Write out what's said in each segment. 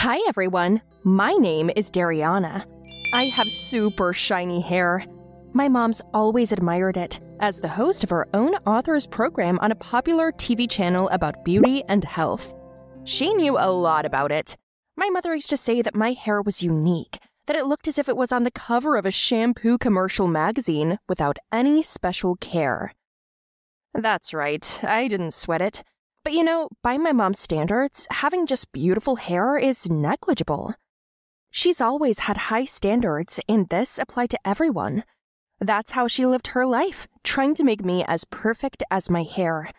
Hi, everyone. My name is Dariana. I have super shiny hair. My mom's always admired it as the host of her own author's program on a popular TV channel about beauty and health. She knew a lot about it. My mother used to say that my hair was unique, that it looked as if it was on the cover of a shampoo commercial magazine without any special care. That's right, I didn't sweat it. But you know, by my mom's standards, having just beautiful hair is negligible. She's always had high standards, and this applied to everyone. That's how she lived her life, trying to make me as perfect as my hair.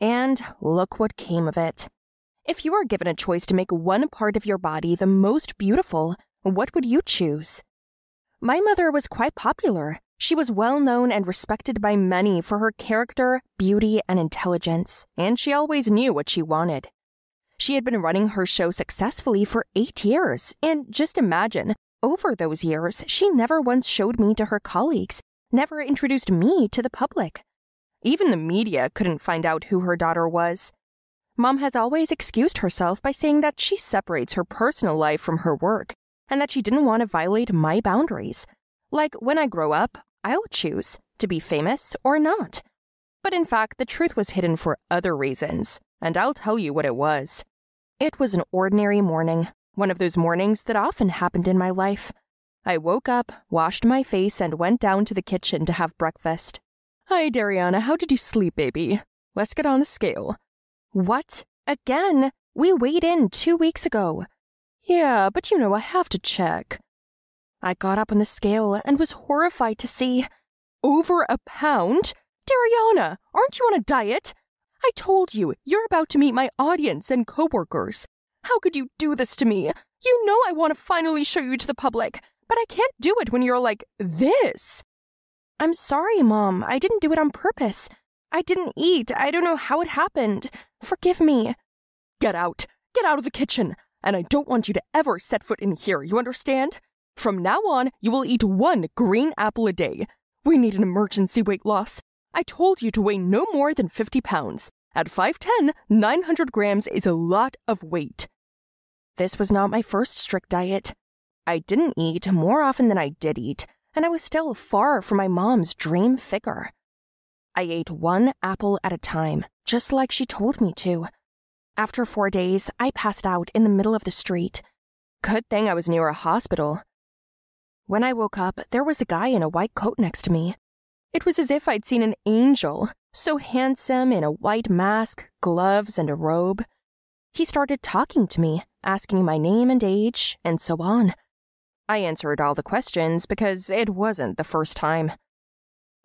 And look what came of it. If you were given a choice to make one part of your body the most beautiful, what would you choose? My mother was quite popular. She was well known and respected by many for her character, beauty, and intelligence, and she always knew what she wanted. She had been running her show successfully for eight years, and just imagine, over those years, she never once showed me to her colleagues, never introduced me to the public. Even the media couldn't find out who her daughter was. Mom has always excused herself by saying that she separates her personal life from her work and that she didn't want to violate my boundaries. Like, when I grow up, I'll choose to be famous or not. But in fact, the truth was hidden for other reasons, and I'll tell you what it was. It was an ordinary morning, one of those mornings that often happened in my life. I woke up, washed my face, and went down to the kitchen to have breakfast. Hi, Dariana, how did you sleep, baby? Let's get on the scale. What? Again? We weighed in two weeks ago. Yeah, but you know I have to check. I got up on the scale and was horrified to see over a pound. Dariana, aren't you on a diet? I told you, you're about to meet my audience and coworkers. How could you do this to me? You know I want to finally show you to the public, but I can't do it when you're like this. I'm sorry, Mom. I didn't do it on purpose. I didn't eat. I don't know how it happened. Forgive me. Get out. Get out of the kitchen and I don't want you to ever set foot in here, you understand? From now on, you will eat one green apple a day. We need an emergency weight loss. I told you to weigh no more than 50 pounds. At 5'10, 900 grams is a lot of weight. This was not my first strict diet. I didn't eat more often than I did eat, and I was still far from my mom's dream figure. I ate one apple at a time, just like she told me to. After four days, I passed out in the middle of the street. Good thing I was near a hospital. When I woke up, there was a guy in a white coat next to me. It was as if I'd seen an angel, so handsome in a white mask, gloves, and a robe. He started talking to me, asking my name and age, and so on. I answered all the questions because it wasn't the first time.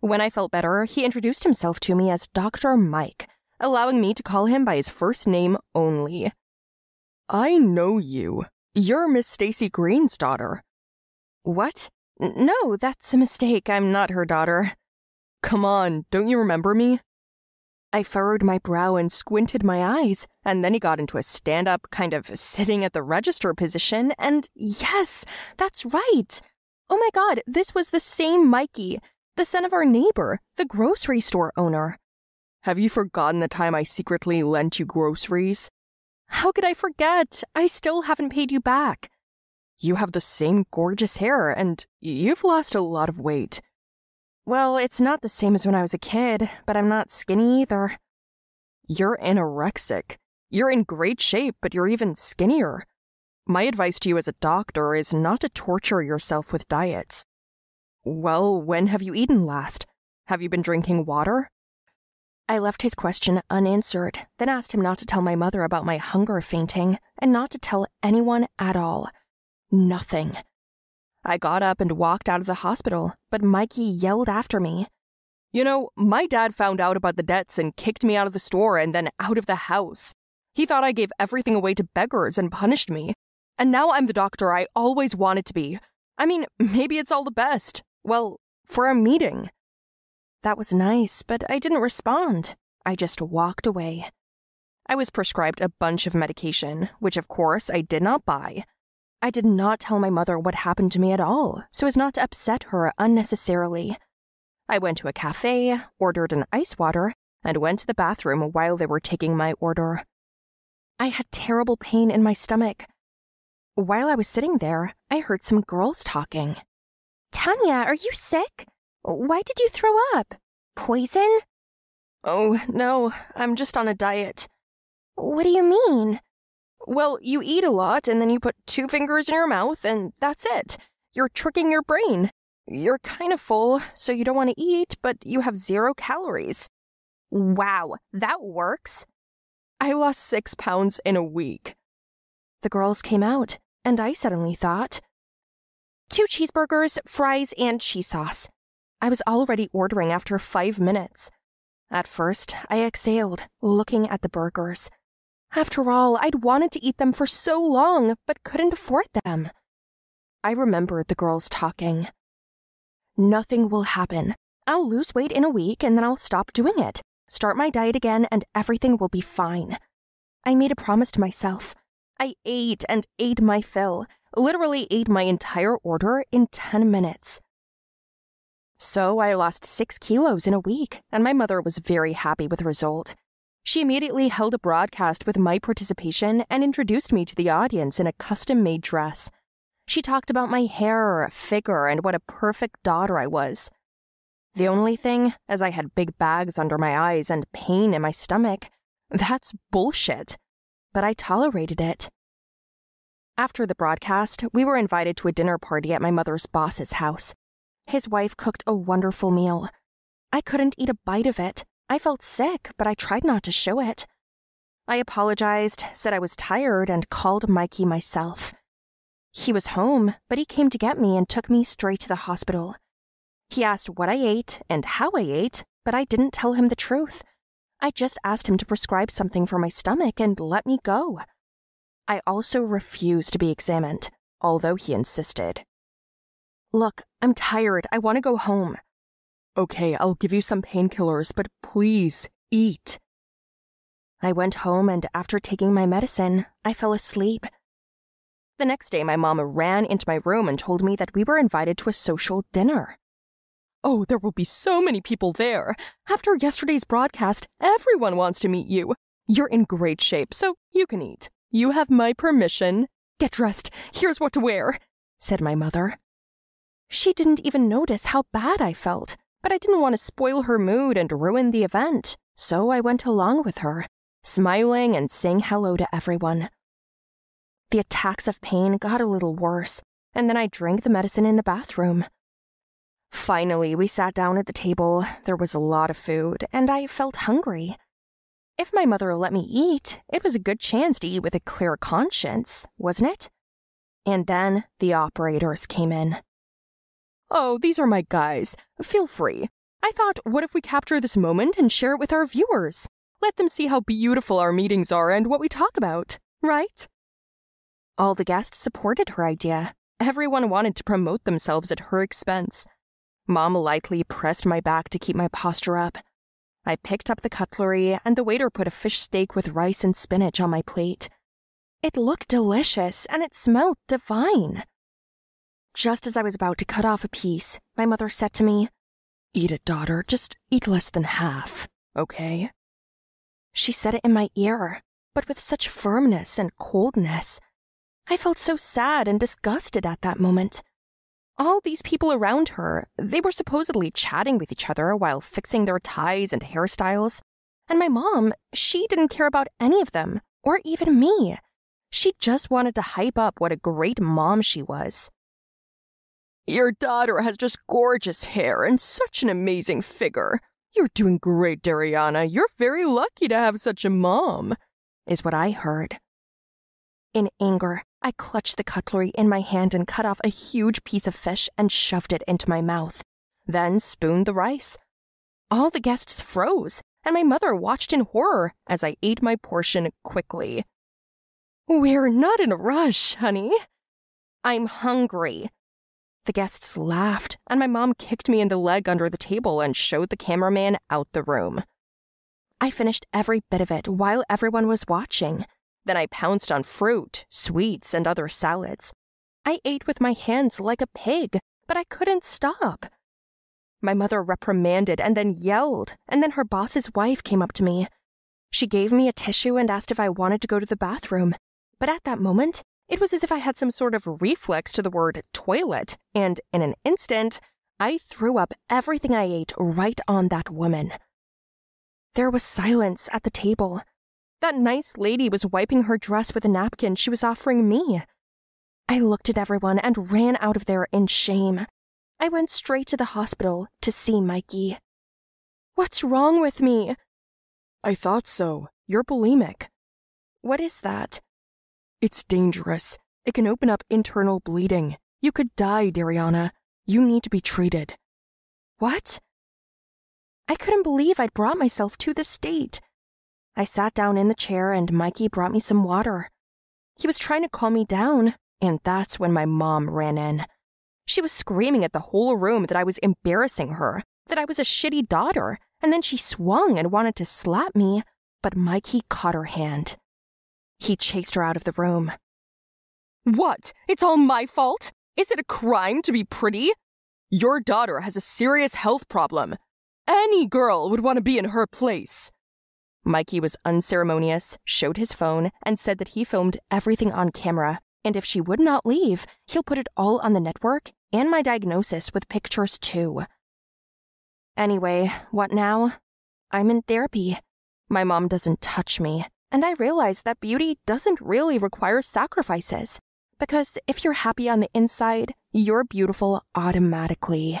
When I felt better, he introduced himself to me as Dr. Mike allowing me to call him by his first name only. I know you. You're Miss Stacy Green's daughter. What? No, that's a mistake. I'm not her daughter. Come on, don't you remember me? I furrowed my brow and squinted my eyes, and then he got into a stand up, kind of sitting at the register position, and yes, that's right. Oh my god, this was the same Mikey, the son of our neighbor, the grocery store owner. Have you forgotten the time I secretly lent you groceries? How could I forget? I still haven't paid you back. You have the same gorgeous hair, and you've lost a lot of weight. Well, it's not the same as when I was a kid, but I'm not skinny either. You're anorexic. You're in great shape, but you're even skinnier. My advice to you as a doctor is not to torture yourself with diets. Well, when have you eaten last? Have you been drinking water? I left his question unanswered, then asked him not to tell my mother about my hunger fainting and not to tell anyone at all. Nothing. I got up and walked out of the hospital, but Mikey yelled after me. You know, my dad found out about the debts and kicked me out of the store and then out of the house. He thought I gave everything away to beggars and punished me. And now I'm the doctor I always wanted to be. I mean, maybe it's all the best. Well, for a meeting. That was nice, but I didn't respond. I just walked away. I was prescribed a bunch of medication, which of course I did not buy. I did not tell my mother what happened to me at all, so as not to upset her unnecessarily. I went to a cafe, ordered an ice water, and went to the bathroom while they were taking my order. I had terrible pain in my stomach. While I was sitting there, I heard some girls talking. Tanya, are you sick? Why did you throw up? Poison? Oh, no, I'm just on a diet. What do you mean? Well, you eat a lot and then you put two fingers in your mouth and that's it. You're tricking your brain. You're kind of full, so you don't want to eat, but you have zero calories. Wow, that works. I lost six pounds in a week. The girls came out, and I suddenly thought, two cheeseburgers, fries, and cheese sauce. I was already ordering after five minutes. At first, I exhaled, looking at the burgers. After all, I'd wanted to eat them for so long, but couldn't afford them. I remembered the girls talking. Nothing will happen. I'll lose weight in a week and then I'll stop doing it, start my diet again, and everything will be fine. I made a promise to myself. I ate and ate my fill, literally ate my entire order in 10 minutes. So I lost six kilos in a week, and my mother was very happy with the result. She immediately held a broadcast with my participation and introduced me to the audience in a custom made dress. She talked about my hair, figure, and what a perfect daughter I was. The only thing, as I had big bags under my eyes and pain in my stomach, that's bullshit. But I tolerated it. After the broadcast, we were invited to a dinner party at my mother's boss's house. His wife cooked a wonderful meal. I couldn't eat a bite of it. I felt sick, but I tried not to show it. I apologized, said I was tired, and called Mikey myself. He was home, but he came to get me and took me straight to the hospital. He asked what I ate and how I ate, but I didn't tell him the truth. I just asked him to prescribe something for my stomach and let me go. I also refused to be examined, although he insisted. Look, I'm tired. I want to go home. Okay, I'll give you some painkillers, but please eat. I went home, and after taking my medicine, I fell asleep. The next day, my mama ran into my room and told me that we were invited to a social dinner. Oh, there will be so many people there. After yesterday's broadcast, everyone wants to meet you. You're in great shape, so you can eat. You have my permission. Get dressed. Here's what to wear, said my mother. She didn't even notice how bad I felt but I didn't want to spoil her mood and ruin the event, so I went along with her, smiling and saying hello to everyone. The attacks of pain got a little worse, and then I drank the medicine in the bathroom. Finally, we sat down at the table. There was a lot of food, and I felt hungry. If my mother let me eat, it was a good chance to eat with a clear conscience, wasn't it? And then the operators came in. Oh, these are my guys. Feel free. I thought, what if we capture this moment and share it with our viewers? Let them see how beautiful our meetings are and what we talk about, right? All the guests supported her idea. Everyone wanted to promote themselves at her expense. Mom lightly pressed my back to keep my posture up. I picked up the cutlery, and the waiter put a fish steak with rice and spinach on my plate. It looked delicious, and it smelled divine. Just as I was about to cut off a piece, my mother said to me, Eat it, daughter, just eat less than half, okay? She said it in my ear, but with such firmness and coldness. I felt so sad and disgusted at that moment. All these people around her, they were supposedly chatting with each other while fixing their ties and hairstyles. And my mom, she didn't care about any of them, or even me. She just wanted to hype up what a great mom she was. Your daughter has just gorgeous hair and such an amazing figure. You're doing great, Dariana. You're very lucky to have such a mom, is what I heard. In anger, I clutched the cutlery in my hand and cut off a huge piece of fish and shoved it into my mouth, then spooned the rice. All the guests froze, and my mother watched in horror as I ate my portion quickly. We're not in a rush, honey. I'm hungry, the guests laughed, and my mom kicked me in the leg under the table and showed the cameraman out the room. I finished every bit of it while everyone was watching. Then I pounced on fruit, sweets, and other salads. I ate with my hands like a pig, but I couldn't stop. My mother reprimanded and then yelled, and then her boss's wife came up to me. She gave me a tissue and asked if I wanted to go to the bathroom, but at that moment, It was as if I had some sort of reflex to the word toilet, and in an instant, I threw up everything I ate right on that woman. There was silence at the table. That nice lady was wiping her dress with a napkin she was offering me. I looked at everyone and ran out of there in shame. I went straight to the hospital to see Mikey. What's wrong with me? I thought so. You're bulimic. What is that? It's dangerous. It can open up internal bleeding. You could die, Dariana. You need to be treated. What? I couldn't believe I'd brought myself to this state. I sat down in the chair and Mikey brought me some water. He was trying to calm me down, and that's when my mom ran in. She was screaming at the whole room that I was embarrassing her, that I was a shitty daughter, and then she swung and wanted to slap me, but Mikey caught her hand. He chased her out of the room. What? It's all my fault? Is it a crime to be pretty? Your daughter has a serious health problem. Any girl would want to be in her place. Mikey was unceremonious, showed his phone, and said that he filmed everything on camera, and if she would not leave, he'll put it all on the network and my diagnosis with pictures too. Anyway, what now? I'm in therapy. My mom doesn't touch me, and I realize that beauty doesn't really require sacrifices. Because if you're happy on the inside, you're beautiful automatically.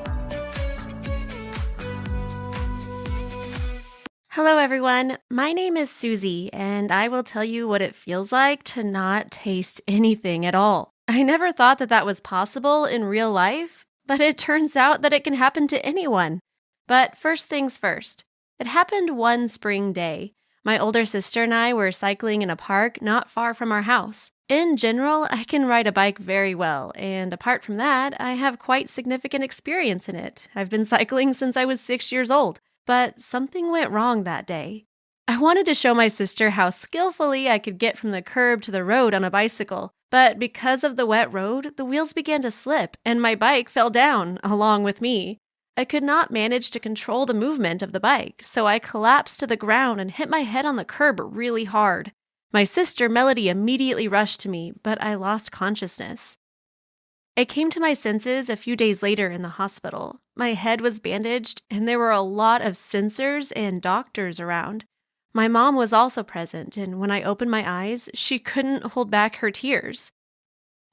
Hello, everyone. My name is Susie, and I will tell you what it feels like to not taste anything at all. I never thought that that was possible in real life, but it turns out that it can happen to anyone. But first things first, it happened one spring day. My older sister and I were cycling in a park not far from our house. In general, I can ride a bike very well, and apart from that, I have quite significant experience in it. I've been cycling since I was six years old. But something went wrong that day. I wanted to show my sister how skillfully I could get from the curb to the road on a bicycle, but because of the wet road, the wheels began to slip and my bike fell down along with me. I could not manage to control the movement of the bike, so I collapsed to the ground and hit my head on the curb really hard. My sister Melody immediately rushed to me, but I lost consciousness. I came to my senses a few days later in the hospital. My head was bandaged, and there were a lot of sensors and doctors around. My mom was also present, and when I opened my eyes, she couldn't hold back her tears.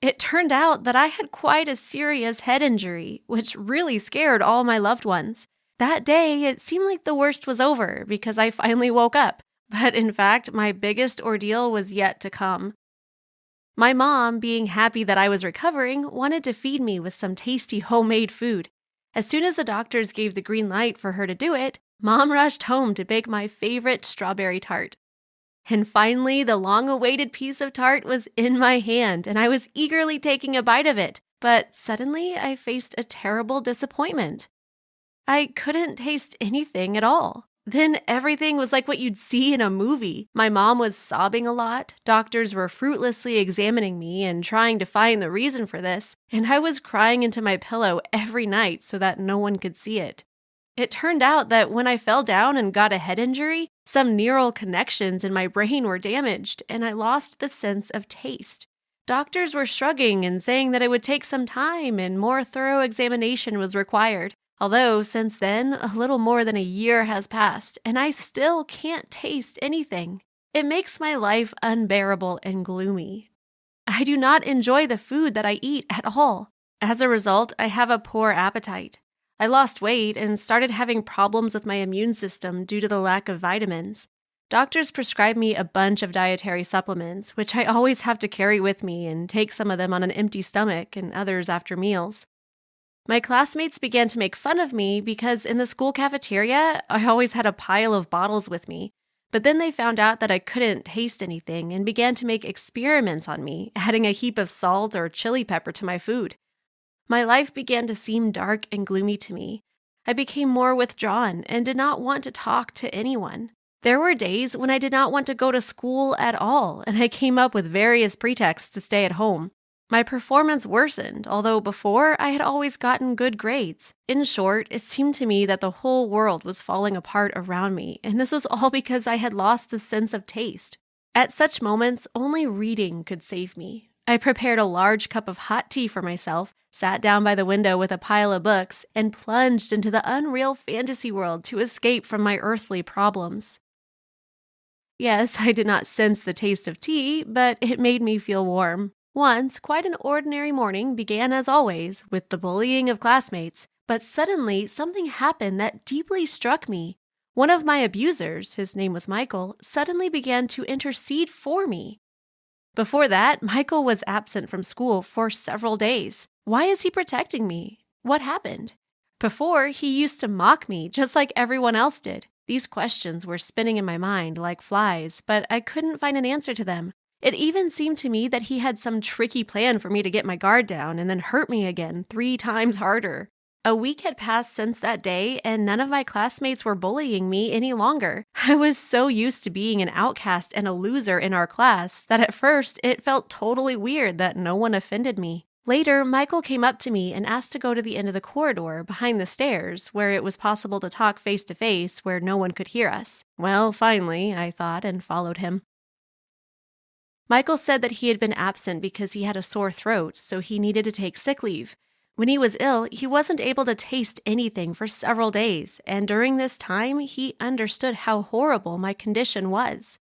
It turned out that I had quite a serious head injury, which really scared all my loved ones. That day, it seemed like the worst was over because I finally woke up, but in fact, my biggest ordeal was yet to come. My mom, being happy that I was recovering, wanted to feed me with some tasty homemade food. As soon as the doctors gave the green light for her to do it, Mom rushed home to bake my favorite strawberry tart. And finally, the long awaited piece of tart was in my hand, and I was eagerly taking a bite of it. But suddenly, I faced a terrible disappointment. I couldn't taste anything at all. Then everything was like what you'd see in a movie. My mom was sobbing a lot. Doctors were fruitlessly examining me and trying to find the reason for this. And I was crying into my pillow every night so that no one could see it. It turned out that when I fell down and got a head injury, some neural connections in my brain were damaged and I lost the sense of taste. Doctors were shrugging and saying that it would take some time and more thorough examination was required. Although, since then, a little more than a year has passed, and I still can't taste anything. It makes my life unbearable and gloomy. I do not enjoy the food that I eat at all. As a result, I have a poor appetite. I lost weight and started having problems with my immune system due to the lack of vitamins. Doctors prescribe me a bunch of dietary supplements, which I always have to carry with me and take some of them on an empty stomach and others after meals. My classmates began to make fun of me because in the school cafeteria, I always had a pile of bottles with me. But then they found out that I couldn't taste anything and began to make experiments on me, adding a heap of salt or chili pepper to my food. My life began to seem dark and gloomy to me. I became more withdrawn and did not want to talk to anyone. There were days when I did not want to go to school at all, and I came up with various pretexts to stay at home. My performance worsened, although before I had always gotten good grades. In short, it seemed to me that the whole world was falling apart around me, and this was all because I had lost the sense of taste. At such moments, only reading could save me. I prepared a large cup of hot tea for myself, sat down by the window with a pile of books, and plunged into the unreal fantasy world to escape from my earthly problems. Yes, I did not sense the taste of tea, but it made me feel warm. Once, quite an ordinary morning began as always with the bullying of classmates, but suddenly something happened that deeply struck me. One of my abusers, his name was Michael, suddenly began to intercede for me. Before that, Michael was absent from school for several days. Why is he protecting me? What happened? Before, he used to mock me just like everyone else did. These questions were spinning in my mind like flies, but I couldn't find an answer to them. It even seemed to me that he had some tricky plan for me to get my guard down and then hurt me again three times mm. harder. A week had passed since that day, and none of my classmates were bullying me any longer. I was so used to being an outcast and a loser in our class that at first it felt totally weird that no one offended me. Later, Michael came up to me and asked to go to the end of the corridor behind the stairs, where it was possible to talk face to face where no one could hear us. Well, finally, I thought, and followed him. Michael said that he had been absent because he had a sore throat, so he needed to take sick leave. When he was ill, he wasn't able to taste anything for several days, and during this time, he understood how horrible my condition was.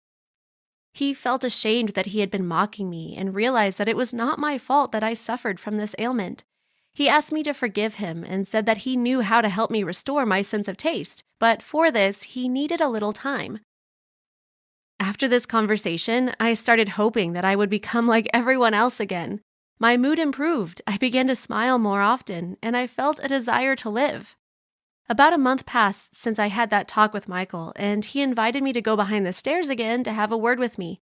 He felt ashamed that he had been mocking me and realized that it was not my fault that I suffered from this ailment. He asked me to forgive him and said that he knew how to help me restore my sense of taste, but for this, he needed a little time. After this conversation, I started hoping that I would become like everyone else again. My mood improved, I began to smile more often, and I felt a desire to live. About a month passed since I had that talk with Michael, and he invited me to go behind the stairs again to have a word with me.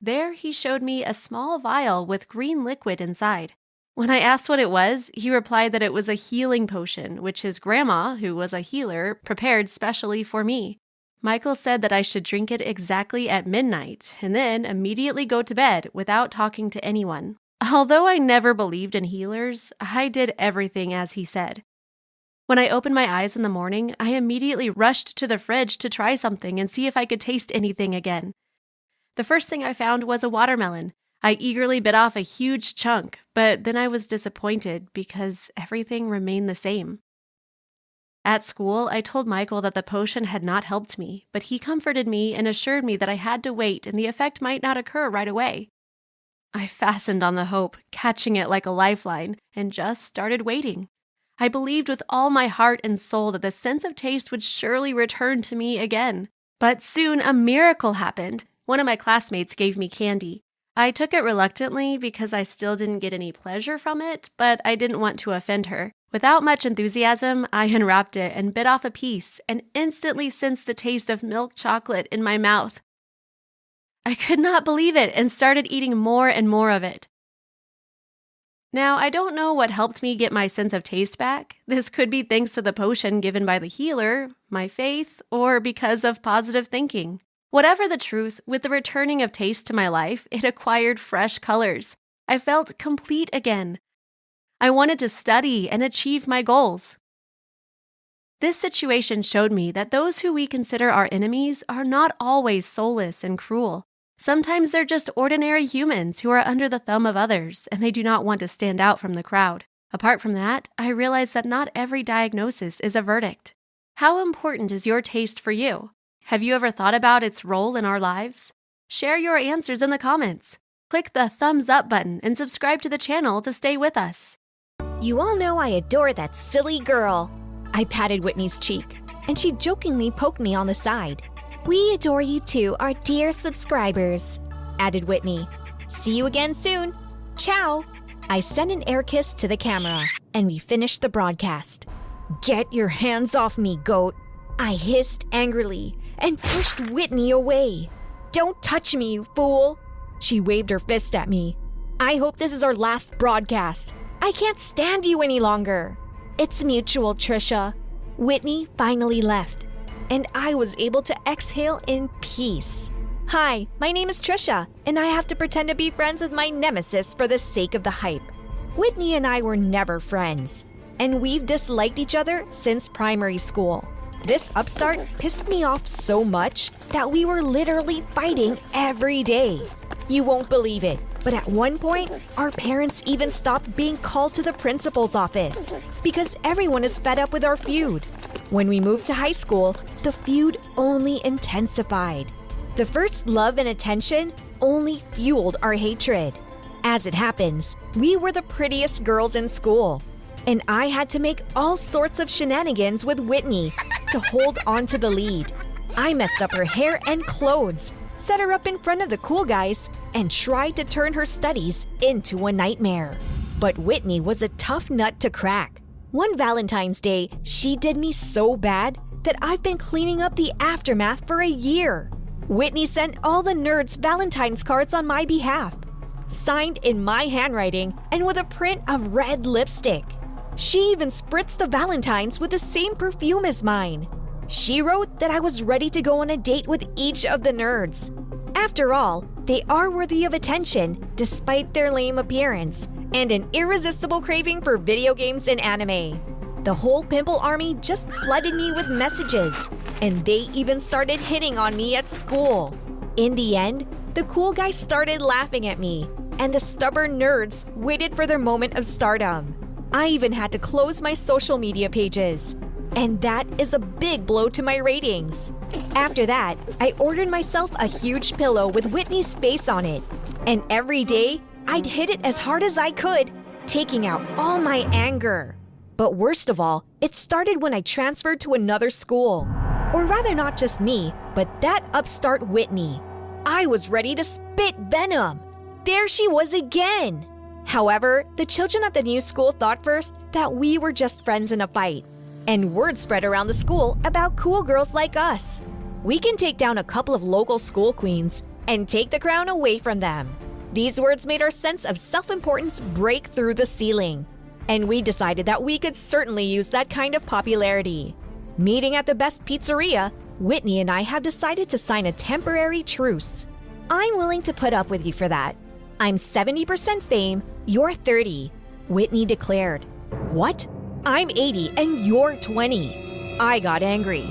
There, he showed me a small vial with green liquid inside. When I asked what it was, he replied that it was a healing potion, which his grandma, who was a healer, prepared specially for me. Michael said that I should drink it exactly at midnight and then immediately go to bed without talking to anyone. Although I never believed in healers, I did everything as he said. When I opened my eyes in the morning, I immediately rushed to the fridge to try something and see if I could taste anything again. The first thing I found was a watermelon. I eagerly bit off a huge chunk, but then I was disappointed because everything remained the same. At school, I told Michael that the potion had not helped me, but he comforted me and assured me that I had to wait and the effect might not occur right away. I fastened on the hope, catching it like a lifeline, and just started waiting. I believed with all my heart and soul that the sense of taste would surely return to me again. But soon a miracle happened. One of my classmates gave me candy. I took it reluctantly because I still didn't get any pleasure from it, but I didn't want to offend her. Without much enthusiasm, I unwrapped it and bit off a piece and instantly sensed the taste of milk chocolate in my mouth. I could not believe it and started eating more and more of it. Now, I don't know what helped me get my sense of taste back. This could be thanks to the potion given by the healer, my faith, or because of positive thinking. Whatever the truth, with the returning of taste to my life, it acquired fresh colors. I felt complete again, I wanted to study and achieve my goals. This situation showed me that those who we consider our enemies are not always soulless and cruel. Sometimes they're just ordinary humans who are under the thumb of others and they do not want to stand out from the crowd. Apart from that, I realize that not every diagnosis is a verdict. How important is your taste for you? Have you ever thought about its role in our lives? Share your answers in the comments. Click the thumbs up button and subscribe to the channel to stay with us. You all know I adore that silly girl. I patted Whitney's cheek, and she jokingly poked me on the side. We adore you too, our dear subscribers, added Whitney. See you again soon. Ciao. I sent an air kiss to the camera, and we finished the broadcast. Get your hands off me, goat. I hissed angrily, and pushed Whitney away. Don't touch me, you fool! She waved her fist at me. I hope this is our last broadcast. I can't stand you any longer. It's mutual, Trisha. Whitney finally left, and I was able to exhale in peace. Hi, my name is Trisha, and I have to pretend to be friends with my nemesis for the sake of the hype. Whitney and I were never friends, and we've disliked each other since primary school. This upstart pissed me off so much that we were literally fighting every day. You won't believe it, but at one point, our parents even stopped being called to the principal's office because everyone is fed up with our feud. When we moved to high school, the feud only intensified. The first love and attention only fueled our hatred. As it happens, we were the prettiest girls in school, and I had to make all sorts of shenanigans with Whitney to hold on to the lead. I messed up her hair and clothes, set her up in front of the cool guys, and tried to turn her studies into a nightmare. But Whitney was a tough nut to crack. One Valentine's Day, she did me so bad that I've been cleaning up the aftermath for a year. Whitney sent all the nerds Valentine's cards on my behalf, signed in my handwriting and with a print of red lipstick. She even spritzed the Valentines with the same perfume as mine. She wrote that I was ready to go on a date with each of the nerds. After all, they are worthy of attention despite their lame appearance and an irresistible craving for video games and anime. The whole pimple army just flooded me with messages, and they even started hitting on me at school. In the end, the cool guys started laughing at me, and the stubborn nerds waited for their moment of stardom. I even had to close my social media pages. And that is a big blow to my ratings. After that, I ordered myself a huge pillow with Whitney's face on it. And every day, I'd hit it as hard as I could, taking out all my anger. But worst of all, it started when I transferred to another school. Or rather, not just me, but that upstart Whitney. I was ready to spit venom. There she was again. However, the children at the new school thought first that we were just friends in a fight. And word spread around the school about cool girls like us. We can take down a couple of local school queens and take the crown away from them. These words made our sense of self importance break through the ceiling. And we decided that we could certainly use that kind of popularity. Meeting at the best pizzeria, Whitney and I have decided to sign a temporary truce. I'm willing to put up with you for that. I'm 70% fame, you're 30, Whitney declared. What? I'm 80 and you're 20. I got angry.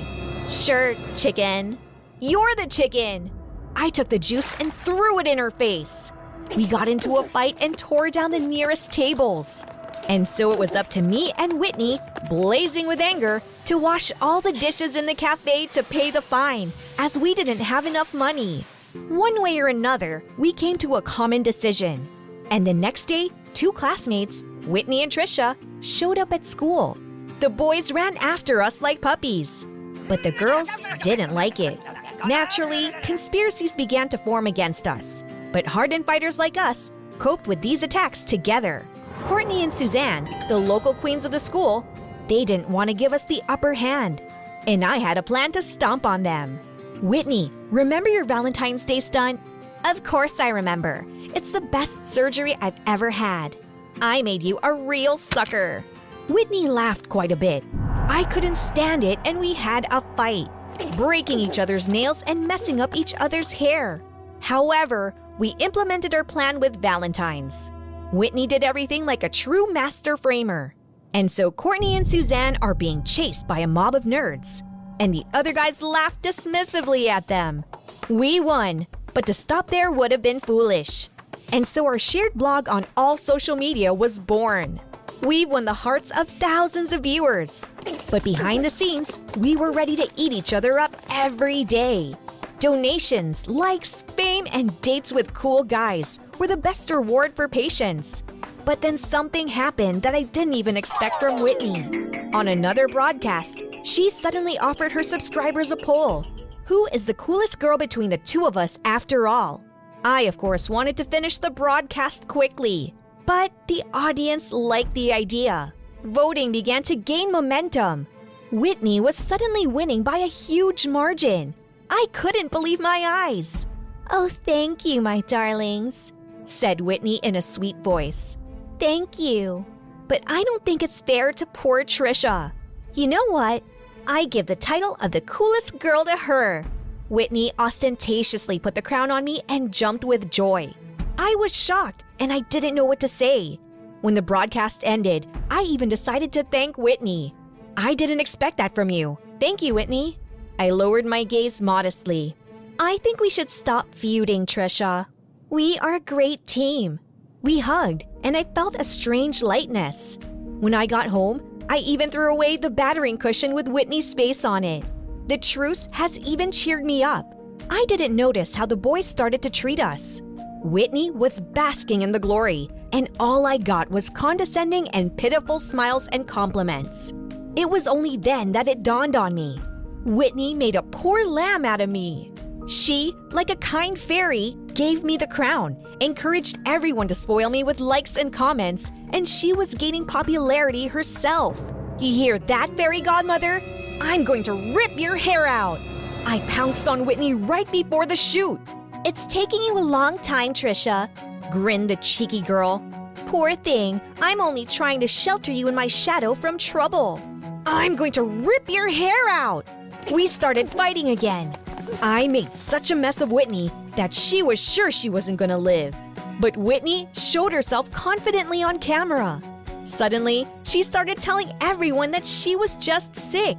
Sure, chicken. You're the chicken. I took the juice and threw it in her face. We got into a fight and tore down the nearest tables. And so it was up to me and Whitney, blazing with anger, to wash all the dishes in the cafe to pay the fine, as we didn't have enough money. One way or another, we came to a common decision. And the next day, two classmates, Whitney and Trisha, showed up at school. The boys ran after us like puppies. But the girls didn't like it. Naturally, conspiracies began to form against us. But hardened fighters like us coped with these attacks together. Courtney and Suzanne, the local queens of the school, they didn't want to give us the upper hand. And I had a plan to stomp on them. Whitney, remember your Valentine's Day stunt? Of course I remember. It's the best surgery I've ever had. I made you a real sucker. Whitney laughed quite a bit. I couldn't stand it, and we had a fight, breaking each other's nails and messing up each other's hair. However, we implemented our plan with Valentine's. Whitney did everything like a true master framer. And so Courtney and Suzanne are being chased by a mob of nerds. And the other guys laughed dismissively at them. We won, but to stop there would have been foolish. And so our shared blog on all social media was born. We've won the hearts of thousands of viewers. But behind the scenes, we were ready to eat each other up every day. Donations, likes, fame, and dates with cool guys were the best reward for patience. But then something happened that I didn't even expect from Whitney. On another broadcast, she suddenly offered her subscribers a poll Who is the coolest girl between the two of us after all? I, of course, wanted to finish the broadcast quickly, but the audience liked the idea. Voting began to gain momentum. Whitney was suddenly winning by a huge margin. I couldn't believe my eyes. Oh, thank you, my darlings, said Whitney in a sweet voice. Thank you. But I don't think it's fair to poor Trisha. You know what? I give the title of the coolest girl to her. Whitney ostentatiously put the crown on me and jumped with joy. I was shocked and I didn't know what to say. When the broadcast ended, I even decided to thank Whitney. I didn't expect that from you. Thank you, Whitney. I lowered my gaze modestly. I think we should stop feuding, Trisha. We are a great team. We hugged, and I felt a strange lightness. When I got home, I even threw away the battering cushion with Whitney's face on it. The truce has even cheered me up. I didn't notice how the boys started to treat us. Whitney was basking in the glory, and all I got was condescending and pitiful smiles and compliments. It was only then that it dawned on me. Whitney made a poor lamb out of me. She, like a kind fairy, gave me the crown, encouraged everyone to spoil me with likes and comments, and she was gaining popularity herself. You hear that, fairy godmother? I'm going to rip your hair out. I pounced on Whitney right before the shoot. It's taking you a long time, Trisha, grinned the cheeky girl. Poor thing, I'm only trying to shelter you in my shadow from trouble. I'm going to rip your hair out. We started fighting again. I made such a mess of Whitney that she was sure she wasn't going to live. But Whitney showed herself confidently on camera. Suddenly, she started telling everyone that she was just sick.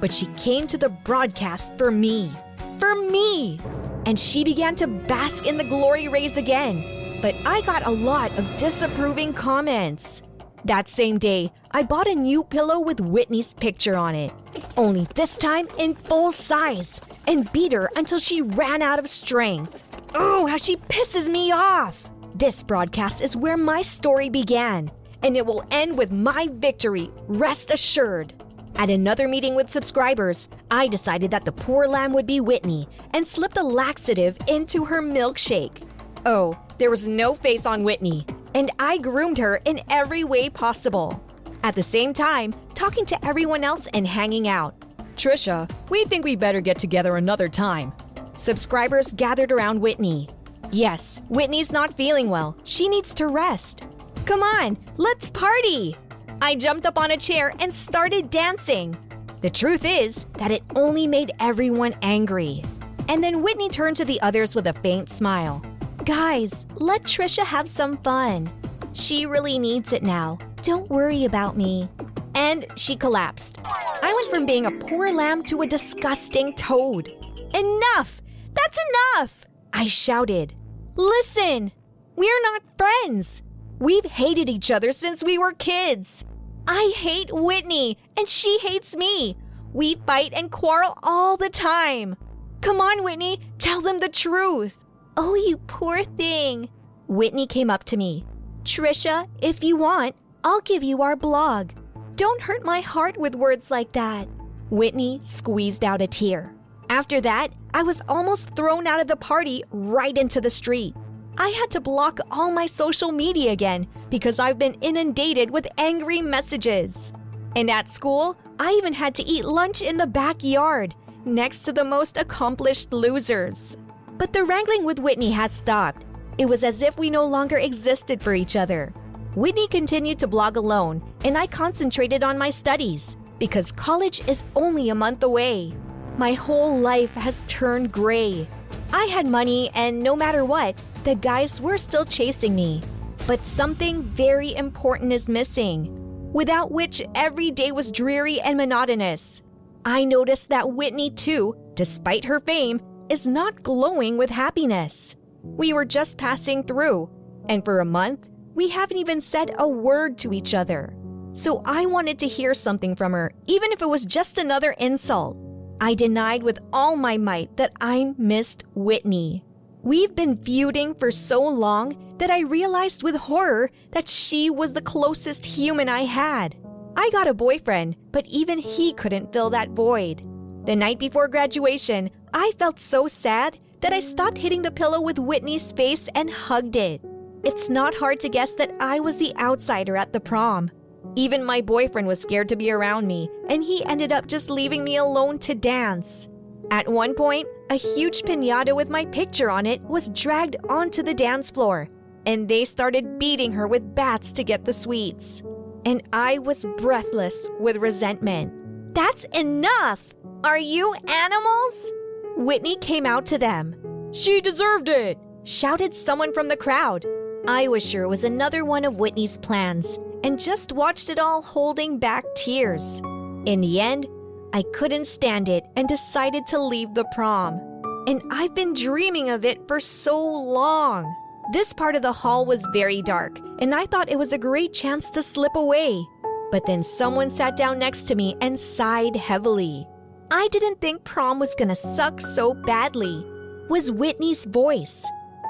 But she came to the broadcast for me. For me! And she began to bask in the glory rays again. But I got a lot of disapproving comments. That same day, I bought a new pillow with Whitney's picture on it, only this time in full size, and beat her until she ran out of strength. Oh, how she pisses me off! This broadcast is where my story began, and it will end with my victory, rest assured. At another meeting with subscribers, I decided that the poor lamb would be Whitney and slipped a laxative into her milkshake. Oh, there was no face on Whitney, and I groomed her in every way possible. At the same time, talking to everyone else and hanging out. Trisha, we think we better get together another time. Subscribers gathered around Whitney. Yes, Whitney's not feeling well. She needs to rest. Come on, let's party! I jumped up on a chair and started dancing. The truth is that it only made everyone angry. And then Whitney turned to the others with a faint smile. Guys, let Trisha have some fun. She really needs it now. Don't worry about me. And she collapsed. I went from being a poor lamb to a disgusting toad. Enough! That's enough! I shouted. Listen! We're not friends! We've hated each other since we were kids. I hate Whitney, and she hates me. We fight and quarrel all the time. Come on, Whitney, tell them the truth. Oh, you poor thing. Whitney came up to me. Trisha, if you want, I'll give you our blog. Don't hurt my heart with words like that. Whitney squeezed out a tear. After that, I was almost thrown out of the party right into the street. I had to block all my social media again because I've been inundated with angry messages. And at school, I even had to eat lunch in the backyard next to the most accomplished losers. But the wrangling with Whitney has stopped. It was as if we no longer existed for each other. Whitney continued to blog alone, and I concentrated on my studies because college is only a month away. My whole life has turned gray. I had money, and no matter what, the guys were still chasing me. But something very important is missing, without which every day was dreary and monotonous. I noticed that Whitney, too, despite her fame, is not glowing with happiness. We were just passing through, and for a month, we haven't even said a word to each other. So I wanted to hear something from her, even if it was just another insult. I denied with all my might that I missed Whitney. We've been feuding for so long that I realized with horror that she was the closest human I had. I got a boyfriend, but even he couldn't fill that void. The night before graduation, I felt so sad that I stopped hitting the pillow with Whitney's face and hugged it. It's not hard to guess that I was the outsider at the prom. Even my boyfriend was scared to be around me, and he ended up just leaving me alone to dance. At one point, a huge pinata with my picture on it was dragged onto the dance floor, and they started beating her with bats to get the sweets. And I was breathless with resentment. That's enough! Are you animals? Whitney came out to them. She deserved it! shouted someone from the crowd. I was sure it was another one of Whitney's plans and just watched it all holding back tears. In the end, I couldn't stand it and decided to leave the prom. And I've been dreaming of it for so long. This part of the hall was very dark, and I thought it was a great chance to slip away. But then someone sat down next to me and sighed heavily. I didn't think prom was gonna suck so badly. Was Whitney's voice.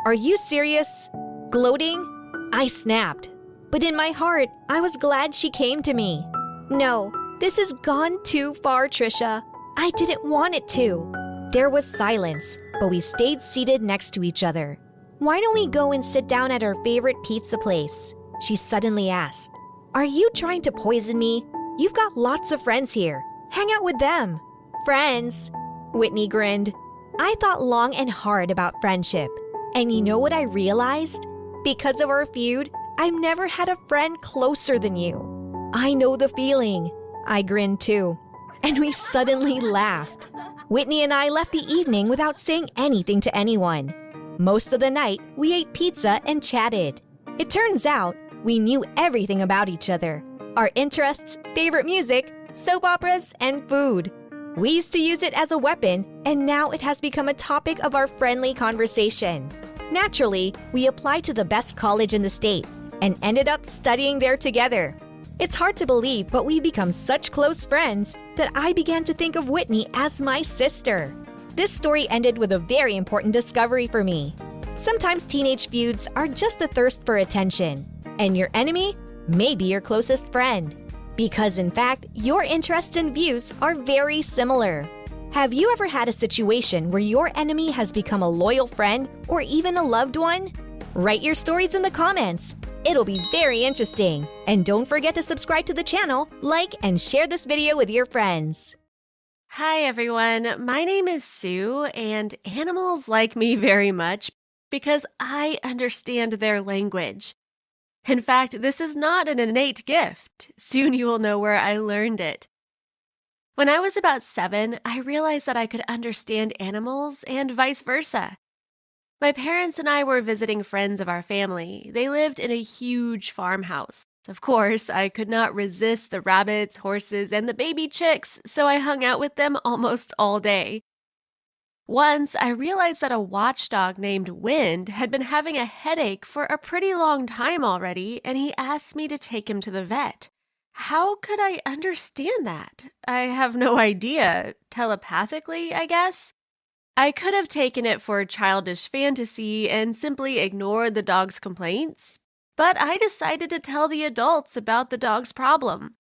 Are you serious? Gloating? I snapped. But in my heart, I was glad she came to me. No, this has gone too far, Trisha. I didn't want it to. There was silence, but we stayed seated next to each other. Why don't we go and sit down at our favorite pizza place? She suddenly asked. Are you trying to poison me? You've got lots of friends here. Hang out with them. Friends? Whitney grinned. I thought long and hard about friendship. And you know what I realized? Because of our feud, I've never had a friend closer than you. I know the feeling. I grinned too. And we suddenly laughed. Whitney and I left the evening without saying anything to anyone. Most of the night, we ate pizza and chatted. It turns out we knew everything about each other our interests, favorite music, soap operas, and food. We used to use it as a weapon, and now it has become a topic of our friendly conversation. Naturally, we applied to the best college in the state and ended up studying there together. It's hard to believe, but we become such close friends that I began to think of Whitney as my sister. This story ended with a very important discovery for me. Sometimes teenage feuds are just a thirst for attention, and your enemy may be your closest friend. Because, in fact, your interests and views are very similar. Have you ever had a situation where your enemy has become a loyal friend or even a loved one? Write your stories in the comments. It'll be very interesting. And don't forget to subscribe to the channel, like, and share this video with your friends. Hi, everyone. My name is Sue, and animals like me very much because I understand their language. In fact, this is not an innate gift. Soon you will know where I learned it. When I was about seven, I realized that I could understand animals and vice versa. My parents and I were visiting friends of our family. They lived in a huge farmhouse. Of course, I could not resist the rabbits, horses, and the baby chicks, so I hung out with them almost all day. Once, I realized that a watchdog named Wind had been having a headache for a pretty long time already, and he asked me to take him to the vet. How could I understand that? I have no idea. Telepathically, I guess? I could have taken it for a childish fantasy and simply ignored the dog's complaints, but I decided to tell the adults about the dog's problem.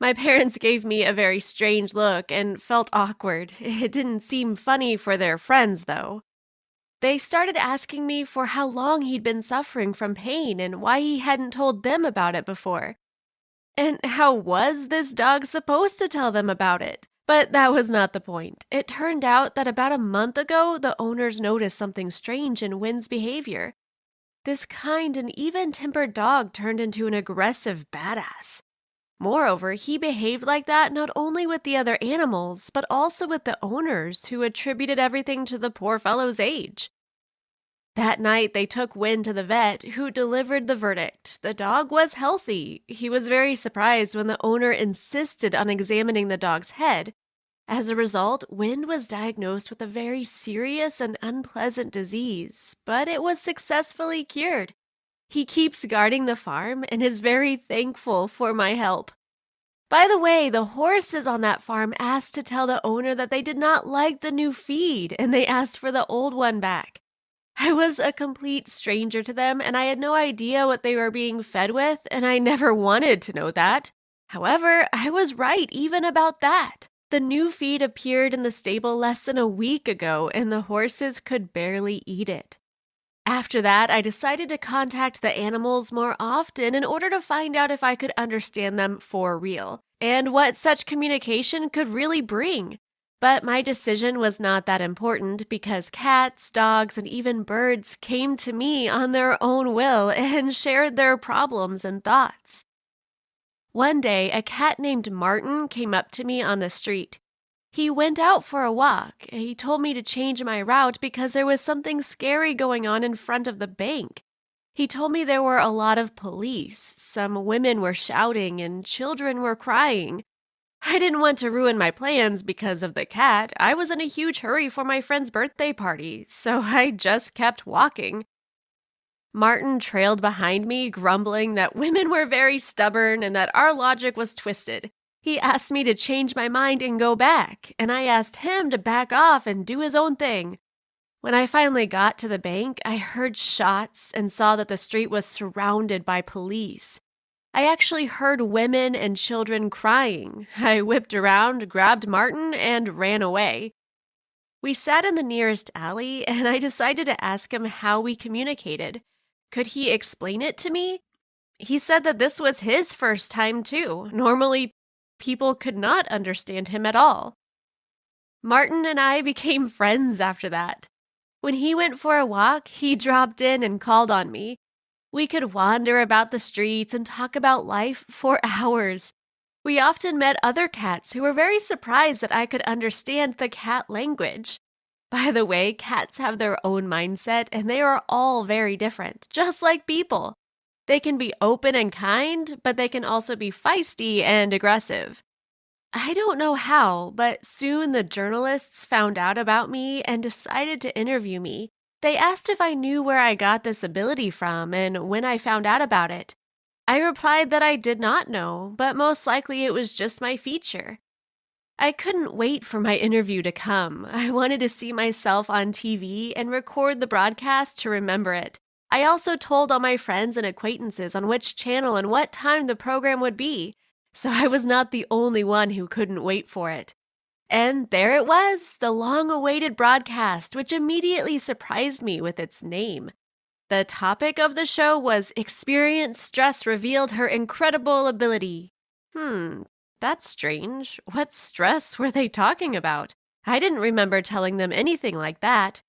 My parents gave me a very strange look and felt awkward. It didn't seem funny for their friends, though. They started asking me for how long he'd been suffering from pain and why he hadn't told them about it before. And how was this dog supposed to tell them about it? But that was not the point. It turned out that about a month ago, the owners noticed something strange in Wind's behavior. This kind and even tempered dog turned into an aggressive badass. Moreover, he behaved like that not only with the other animals, but also with the owners, who attributed everything to the poor fellow's age. That night, they took Wind to the vet, who delivered the verdict. The dog was healthy. He was very surprised when the owner insisted on examining the dog's head. As a result, Wind was diagnosed with a very serious and unpleasant disease, but it was successfully cured. He keeps guarding the farm and is very thankful for my help. By the way, the horses on that farm asked to tell the owner that they did not like the new feed and they asked for the old one back. I was a complete stranger to them, and I had no idea what they were being fed with, and I never wanted to know that. However, I was right even about that. The new feed appeared in the stable less than a week ago, and the horses could barely eat it. After that, I decided to contact the animals more often in order to find out if I could understand them for real, and what such communication could really bring. But my decision was not that important because cats, dogs, and even birds came to me on their own will and shared their problems and thoughts. One day, a cat named Martin came up to me on the street. He went out for a walk. He told me to change my route because there was something scary going on in front of the bank. He told me there were a lot of police, some women were shouting, and children were crying. I didn't want to ruin my plans because of the cat. I was in a huge hurry for my friend's birthday party, so I just kept walking. Martin trailed behind me, grumbling that women were very stubborn and that our logic was twisted. He asked me to change my mind and go back, and I asked him to back off and do his own thing. When I finally got to the bank, I heard shots and saw that the street was surrounded by police. I actually heard women and children crying. I whipped around, grabbed Martin, and ran away. We sat in the nearest alley, and I decided to ask him how we communicated. Could he explain it to me? He said that this was his first time, too. Normally, people could not understand him at all. Martin and I became friends after that. When he went for a walk, he dropped in and called on me. We could wander about the streets and talk about life for hours. We often met other cats who were very surprised that I could understand the cat language. By the way, cats have their own mindset and they are all very different, just like people. They can be open and kind, but they can also be feisty and aggressive. I don't know how, but soon the journalists found out about me and decided to interview me. They asked if I knew where I got this ability from and when I found out about it. I replied that I did not know, but most likely it was just my feature. I couldn't wait for my interview to come. I wanted to see myself on TV and record the broadcast to remember it. I also told all my friends and acquaintances on which channel and what time the program would be, so I was not the only one who couldn't wait for it. And there it was, the long awaited broadcast, which immediately surprised me with its name. The topic of the show was Experience Stress Revealed Her Incredible Ability. Hmm, that's strange. What stress were they talking about? I didn't remember telling them anything like that.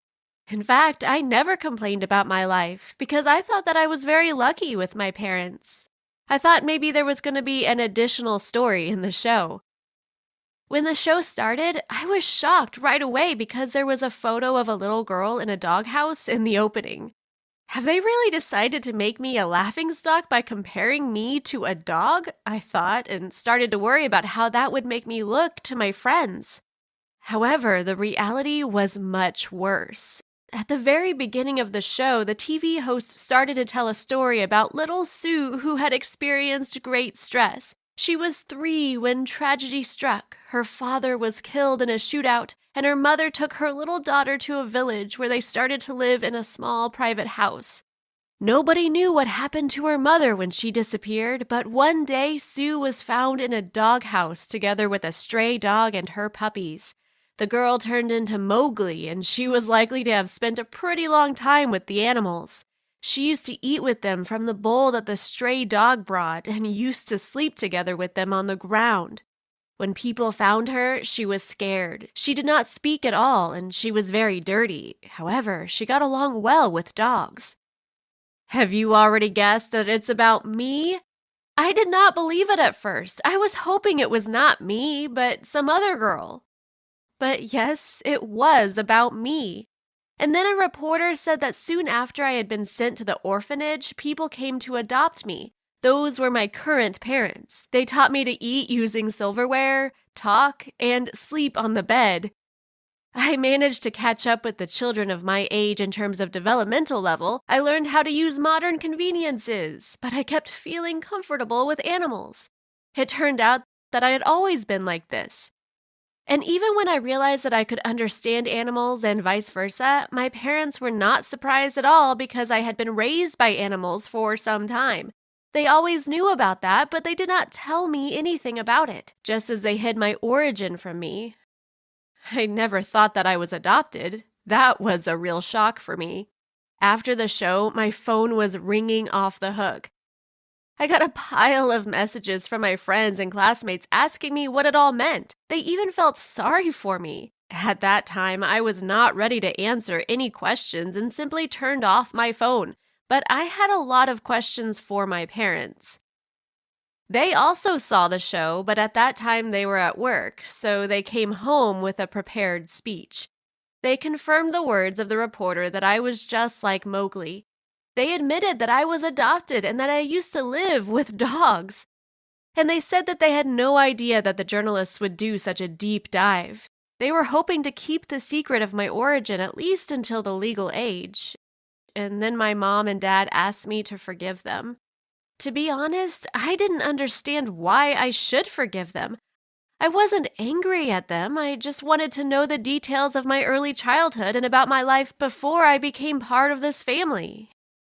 In fact, I never complained about my life because I thought that I was very lucky with my parents. I thought maybe there was going to be an additional story in the show. When the show started, I was shocked right away because there was a photo of a little girl in a doghouse in the opening. Have they really decided to make me a laughingstock by comparing me to a dog? I thought, and started to worry about how that would make me look to my friends. However, the reality was much worse. At the very beginning of the show, the TV host started to tell a story about little Sue who had experienced great stress. She was three when tragedy struck. Her father was killed in a shootout, and her mother took her little daughter to a village where they started to live in a small private house. Nobody knew what happened to her mother when she disappeared, but one day Sue was found in a doghouse together with a stray dog and her puppies. The girl turned into Mowgli, and she was likely to have spent a pretty long time with the animals. She used to eat with them from the bowl that the stray dog brought and used to sleep together with them on the ground. When people found her, she was scared. She did not speak at all, and she was very dirty. However, she got along well with dogs. Have you already guessed that it's about me? I did not believe it at first. I was hoping it was not me, but some other girl. But yes, it was about me. And then a reporter said that soon after I had been sent to the orphanage, people came to adopt me. Those were my current parents. They taught me to eat using silverware, talk, and sleep on the bed. I managed to catch up with the children of my age in terms of developmental level. I learned how to use modern conveniences, but I kept feeling comfortable with animals. It turned out that I had always been like this. And even when I realized that I could understand animals and vice versa, my parents were not surprised at all because I had been raised by animals for some time. They always knew about that, but they did not tell me anything about it, just as they hid my origin from me. I never thought that I was adopted. That was a real shock for me. After the show, my phone was ringing off the hook. I got a pile of messages from my friends and classmates asking me what it all meant. They even felt sorry for me. At that time, I was not ready to answer any questions and simply turned off my phone, but I had a lot of questions for my parents. They also saw the show, but at that time they were at work, so they came home with a prepared speech. They confirmed the words of the reporter that I was just like Mowgli. They admitted that I was adopted and that I used to live with dogs. And they said that they had no idea that the journalists would do such a deep dive. They were hoping to keep the secret of my origin at least until the legal age. And then my mom and dad asked me to forgive them. To be honest, I didn't understand why I should forgive them. I wasn't angry at them. I just wanted to know the details of my early childhood and about my life before I became part of this family.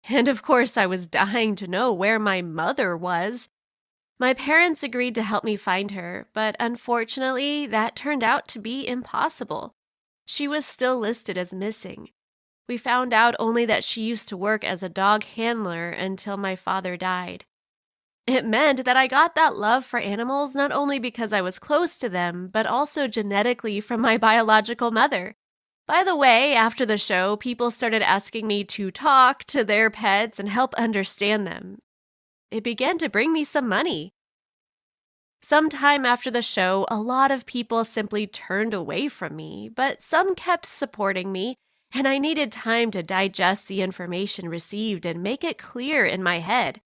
And of course, I was dying to know where my mother was. My parents agreed to help me find her, but unfortunately, that turned out to be impossible. She was still listed as missing. We found out only that she used to work as a dog handler until my father died. It meant that I got that love for animals not only because I was close to them, but also genetically from my biological mother. By the way, after the show, people started asking me to talk to their pets and help understand them. It began to bring me some money. Sometime after the show, a lot of people simply turned away from me, but some kept supporting me, and I needed time to digest the information received and make it clear in my head.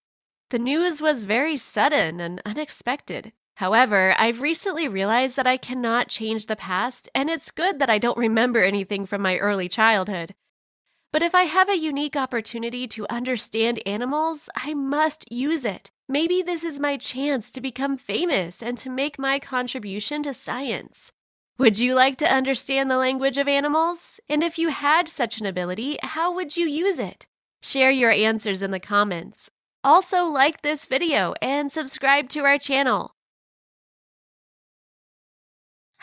The news was very sudden and unexpected. However, I've recently realized that I cannot change the past, and it's good that I don't remember anything from my early childhood. But if I have a unique opportunity to understand animals, I must use it. Maybe this is my chance to become famous and to make my contribution to science. Would you like to understand the language of animals? And if you had such an ability, how would you use it? Share your answers in the comments. Also, like this video and subscribe to our channel.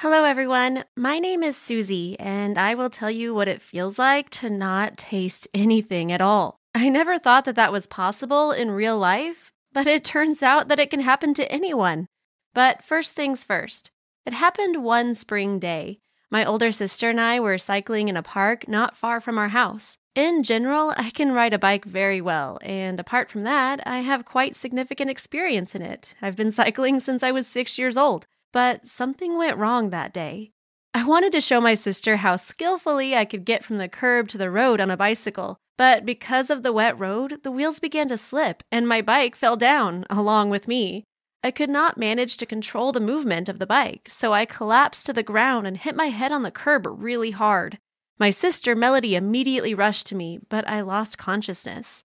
Hello, everyone. My name is Susie, and I will tell you what it feels like to not taste anything at all. I never thought that that was possible in real life, but it turns out that it can happen to anyone. But first things first, it happened one spring day. My older sister and I were cycling in a park not far from our house. In general, I can ride a bike very well, and apart from that, I have quite significant experience in it. I've been cycling since I was six years old, but something went wrong that day. I wanted to show my sister how skillfully I could get from the curb to the road on a bicycle, but because of the wet road, the wheels began to slip and my bike fell down along with me. I could not manage to control the movement of the bike, so I collapsed to the ground and hit my head on the curb really hard. My sister, Melody, immediately rushed to me, but I lost consciousness.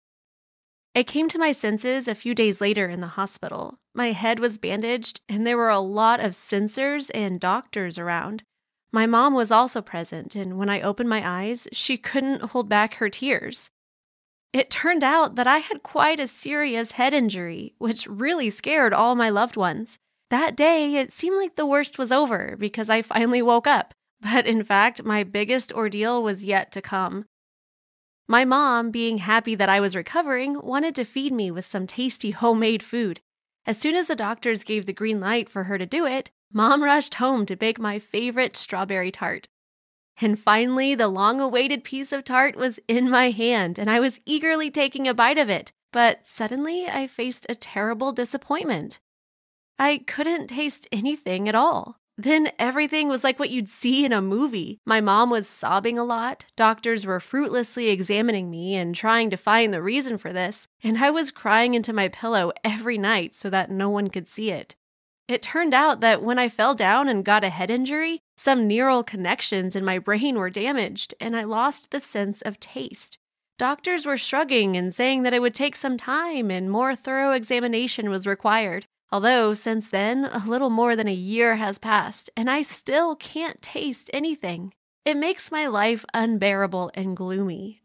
I came to my senses a few days later in the hospital. My head was bandaged, and there were a lot of sensors and doctors around. My mom was also present, and when I opened my eyes, she couldn't hold back her tears. It turned out that I had quite a serious head injury, which really scared all my loved ones. That day, it seemed like the worst was over because I finally woke up. But in fact, my biggest ordeal was yet to come. My mom, being happy that I was recovering, wanted to feed me with some tasty homemade food. As soon as the doctors gave the green light for her to do it, Mom rushed home to bake my favorite strawberry tart. And finally, the long awaited piece of tart was in my hand, and I was eagerly taking a bite of it. But suddenly, I faced a terrible disappointment. I couldn't taste anything at all. Then everything was like what you'd see in a movie. My mom was sobbing a lot. Doctors were fruitlessly examining me and trying to find the reason for this. And I was crying into my pillow every night so that no one could see it. It turned out that when I fell down and got a head injury, some neural connections in my brain were damaged and I lost the sense of taste. Doctors were shrugging and saying that it would take some time and more thorough examination was required. Although, since then, a little more than a year has passed, and I still can't taste anything. It makes my life unbearable and gloomy.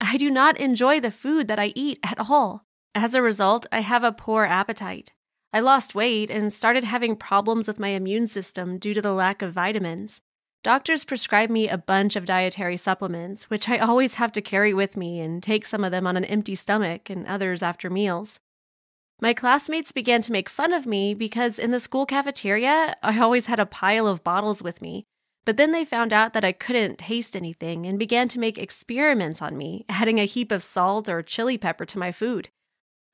I do not enjoy the food that I eat at all. As a result, I have a poor appetite. I lost weight and started having problems with my immune system due to the lack of vitamins. Doctors prescribe me a bunch of dietary supplements, which I always have to carry with me and take some of them on an empty stomach and others after meals. My classmates began to make fun of me because in the school cafeteria, I always had a pile of bottles with me. But then they found out that I couldn't taste anything and began to make experiments on me, adding a heap of salt or chili pepper to my food.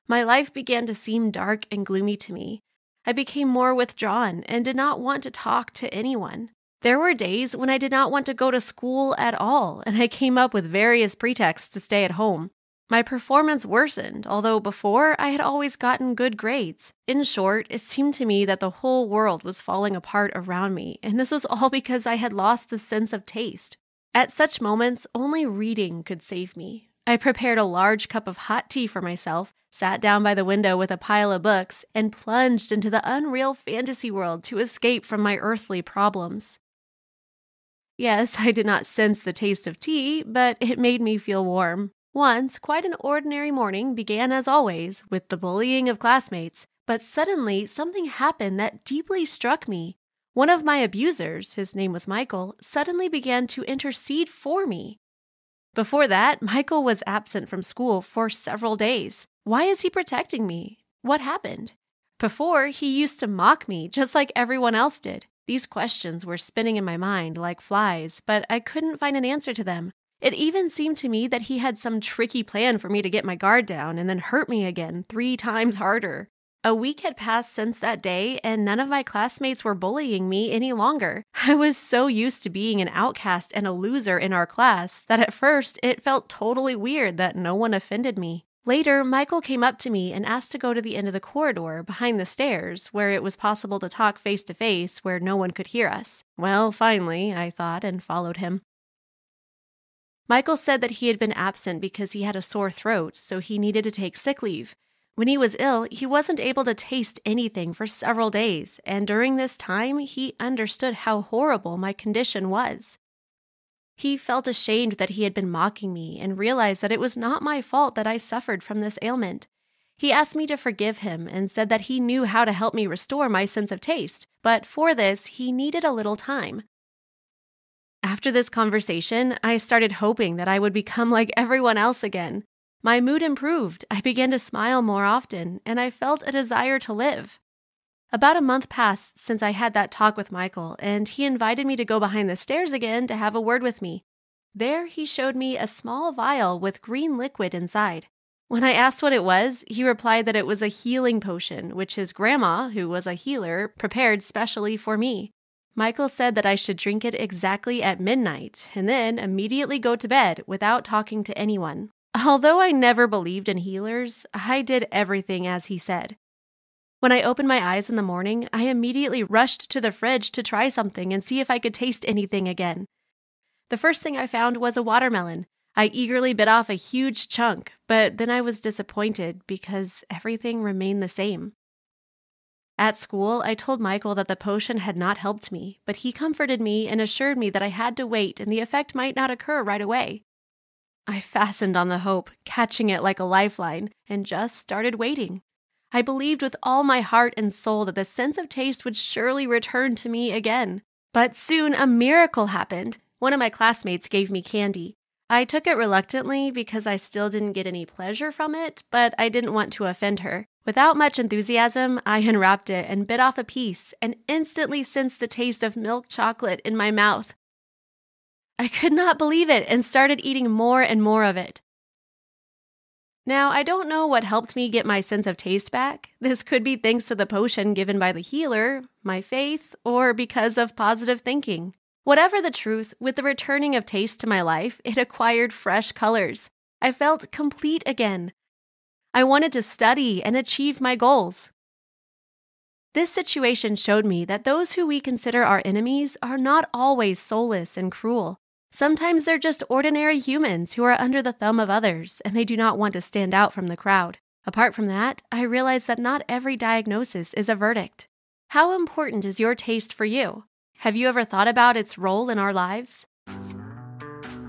My life began to seem dark and gloomy to me. I became more withdrawn and did not want to talk to anyone. There were days when I did not want to go to school at all, and I came up with various pretexts to stay at home. My performance worsened, although before I had always gotten good grades. In short, it seemed to me that the whole world was falling apart around me, and this was all because I had lost the sense of taste. At such moments, only reading could save me. I prepared a large cup of hot tea for myself, sat down by the window with a pile of books, and plunged into the unreal fantasy world to escape from my earthly problems. Yes, I did not sense the taste of tea, but it made me feel warm. Once, quite an ordinary morning began as always with the bullying of classmates, but suddenly something happened that deeply struck me. One of my abusers, his name was Michael, suddenly began to intercede for me. Before that, Michael was absent from school for several days. Why is he protecting me? What happened? Before, he used to mock me just like everyone else did. These questions were spinning in my mind like flies, but I couldn't find an answer to them. It even seemed to me that he had some tricky plan for me to get my guard down and then hurt me again three times mm. harder. A week had passed since that day, and none of my classmates were bullying me any longer. I was so used to being an outcast and a loser in our class that at first it felt totally weird that no one offended me. Later, Michael came up to me and asked to go to the end of the corridor behind the stairs, where it was possible to talk face to face where no one could hear us. Well, finally, I thought, and followed him. Michael said that he had been absent because he had a sore throat, so he needed to take sick leave. When he was ill, he wasn't able to taste anything for several days, and during this time, he understood how horrible my condition was. He felt ashamed that he had been mocking me and realized that it was not my fault that I suffered from this ailment. He asked me to forgive him and said that he knew how to help me restore my sense of taste, but for this, he needed a little time. After this conversation, I started hoping that I would become like everyone else again. My mood improved, I began to smile more often, and I felt a desire to live. About a month passed since I had that talk with Michael, and he invited me to go behind the stairs again to have a word with me. There, he showed me a small vial with green liquid inside. When I asked what it was, he replied that it was a healing potion, which his grandma, who was a healer, prepared specially for me. Michael said that I should drink it exactly at midnight and then immediately go to bed without talking to anyone. Although I never believed in healers, I did everything as he said. When I opened my eyes in the morning, I immediately rushed to the fridge to try something and see if I could taste anything again. The first thing I found was a watermelon. I eagerly bit off a huge chunk, but then I was disappointed because everything remained the same. At school, I told Michael that the potion had not helped me, but he comforted me and assured me that I had to wait and the effect might not occur right away. I fastened on the hope, catching it like a lifeline, and just started waiting. I believed with all my heart and soul that the sense of taste would surely return to me again. But soon a miracle happened. One of my classmates gave me candy. I took it reluctantly because I still didn't get any pleasure from it, but I didn't want to offend her. Without much enthusiasm, I unwrapped it and bit off a piece and instantly sensed the taste of milk chocolate in my mouth. I could not believe it and started eating more and more of it. Now, I don't know what helped me get my sense of taste back. This could be thanks to the potion given by the healer, my faith, or because of positive thinking. Whatever the truth, with the returning of taste to my life, it acquired fresh colors. I felt complete again, I wanted to study and achieve my goals. This situation showed me that those who we consider our enemies are not always soulless and cruel. Sometimes they're just ordinary humans who are under the thumb of others and they do not want to stand out from the crowd. Apart from that, I realize that not every diagnosis is a verdict. How important is your taste for you? Have you ever thought about its role in our lives?